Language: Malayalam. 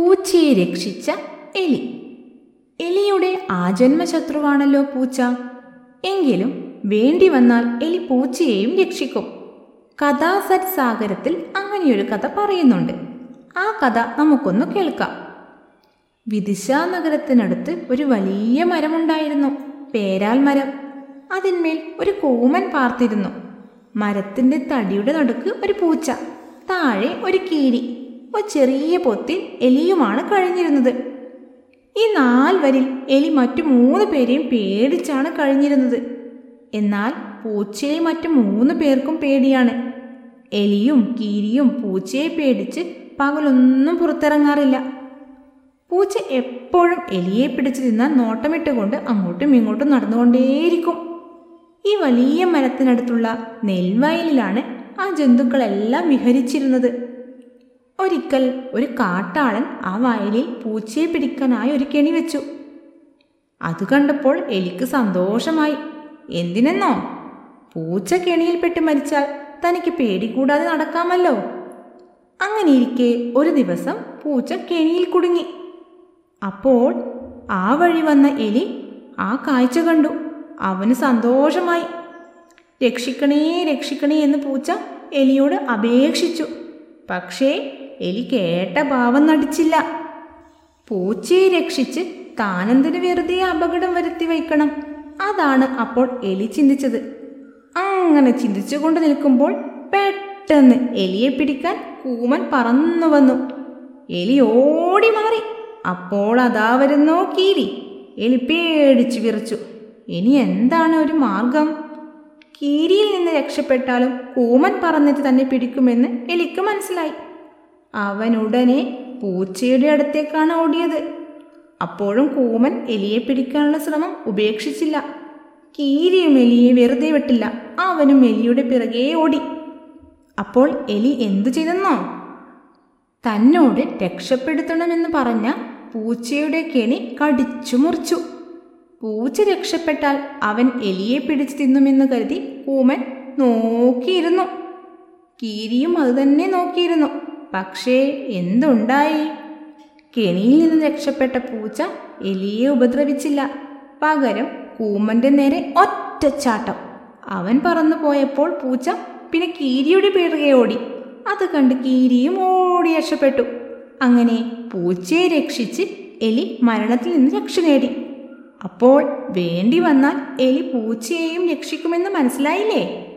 പൂച്ചയെ രക്ഷിച്ച എലി. എലിയുടെ ആജന്മ ശത്രുവാണല്ലോ പൂച്ച. എങ്കിലും വേണ്ടി വന്നാൽ എലി പൂച്ചയെയും രക്ഷിക്കും. കഥാസറ്റ് സാഗരത്തിൽ അങ്ങനെയൊരു കഥ പറയുന്നുണ്ട്. ആ കഥ നമുക്കൊന്ന് കേൾക്കാം. വിദിശ നഗരത്തിനടുത്ത് ഒരു വലിയ മരമുണ്ടായിരുന്നു. പേരാൽ മരം. അതിന്മേൽ ഒരു കൂമൻ പാർത്തിരുന്നു. മരത്തിന്റെ തടിയുടെ നടുക്ക് ഒരു പൂച്ച. താഴെ ഒരു കീരി. ഒരു ചെറിയ പൊത്തിൽ എലിയുമാണ് കഴിഞ്ഞിരുന്നത്. ഈ നാൽവരിൽ എലി മറ്റു മൂന്ന് പേരെയും പേടിച്ചാണ് കഴിഞ്ഞിരുന്നത്. എന്നാൽ പൂച്ചയെ മറ്റു മൂന്ന് പേർക്കും പേടിയാണ്. എലിയും കീരിയും പൂച്ചയെ പേടിച്ച് പകലൊന്നും പുറത്തിറങ്ങാറില്ല. പൂച്ച എപ്പോഴും എലിയെ പിടിച്ചു തിന്നാൻ നോട്ടമിട്ടുകൊണ്ട് അങ്ങോട്ടും ഇങ്ങോട്ടും നടന്നുകൊണ്ടേയിരിക്കും. ഈ വലിയ മരത്തിനടുത്തുള്ള നെൽവയലിലാണ് ആ ജന്തുക്കളെല്ലാം വിഹരിച്ചിരുന്നത്. ഒരിക്കൽ ഒരു കാട്ടാളൻ ആ വയലിൽ പൂച്ചയെ പിടിക്കാനായി ഒരു കെണി വെച്ചു. അത് കണ്ടപ്പോൾ എലിക്ക് സന്തോഷമായി. എന്തിനെന്നോ? പൂച്ച കെണിയിൽപ്പെട്ട് മരിച്ചാൽ തനിക്ക് പേടി കൂടാതെ നടക്കാമല്ലോ. അങ്ങനെയിരിക്കെ ഒരു ദിവസം പൂച്ച കെണിയിൽ കുടുങ്ങി. അപ്പോൾ ആ വഴി വന്ന എലി ആ കാഴ്ച കണ്ടു. അവന് സന്തോഷമായി. രക്ഷിക്കണേ രക്ഷിക്കണേ എന്ന് പൂച്ച എലിയോട് അപേക്ഷിച്ചു. പക്ഷേ എലി കേട്ട ഭാവം നടിച്ചില്ല. പൂച്ചയെ രക്ഷിച്ച് താനെന്തിന് വെറുതെ അപകടം വരുത്തി വയ്ക്കണം? അതാണ് അപ്പോൾ എലി ചിന്തിച്ചത്. അങ്ങനെ ചിന്തിച്ചുകൊണ്ട് നിൽക്കുമ്പോൾ പെട്ടെന്ന് എലിയെ പിടിക്കാൻ കൂമൻ പറന്നു വന്നു. എലി ഓടി മാറി. അപ്പോൾ അതാ വരുന്നോ കീരി. എലി പേടിച്ചു വിറച്ചു. ഇനി എന്താണ് ഒരു മാർഗം? കീരിയിൽ നിന്ന് രക്ഷപ്പെട്ടാലും കൂമൻ പറന്നിട്ട് തന്നെ പിടിക്കുമെന്ന് എലിക്ക് മനസ്സിലായി. അവൻ ഉടനെ പൂച്ചയുടെ അടുത്തേക്കാണ് ഓടിയത്. അപ്പോഴും കൂമൻ എലിയെ പിടിക്കാനുള്ള ശ്രമം ഉപേക്ഷിച്ചില്ല. കീരിയും എലിയെ വെറുതെ വിട്ടില്ല. അവനും എലിയുടെ പിറകെ ഓടി. അപ്പോൾ എലി എന്തു ചെയ്തെന്നോ? തന്നോട് രക്ഷപ്പെടുത്തണമെന്ന് പറഞ്ഞ പൂച്ചയുടെ കെണി കടിച്ചു മുറിച്ചു. പൂച്ച രക്ഷപ്പെട്ടാൽ അവൻ എലിയെ പിടിച്ചു തിന്നുമെന്ന് കരുതി കൂമൻ നോക്കിയിരുന്നു. കീരിയും അതുതന്നെ നോക്കിയിരുന്നു. പക്ഷേ എന്തുണ്ടായി? കെണിയിൽ നിന്ന് രക്ഷപ്പെട്ട പൂച്ച എലിയെ ഉപദ്രവിച്ചില്ല. പകരം കൂമന്റെ നേരെ ഒറ്റച്ചാട്ടം അവൻ പറന്നു പോയപ്പോൾ പൂച്ച പിന്നെ കീരിയുടെ പിറകെ ഓടി. അത് കണ്ട് കീരിയും ഓടി രക്ഷപ്പെട്ടു. അങ്ങനെ പൂച്ചയെ രക്ഷിച്ച് എലി മരണത്തിൽ നിന്ന് രക്ഷ നേടി. അപ്പോൾ വേണ്ടി വന്നാൽ എലി പൂച്ചയെയും രക്ഷിക്കുമെന്ന് മനസ്സിലായില്ലേ?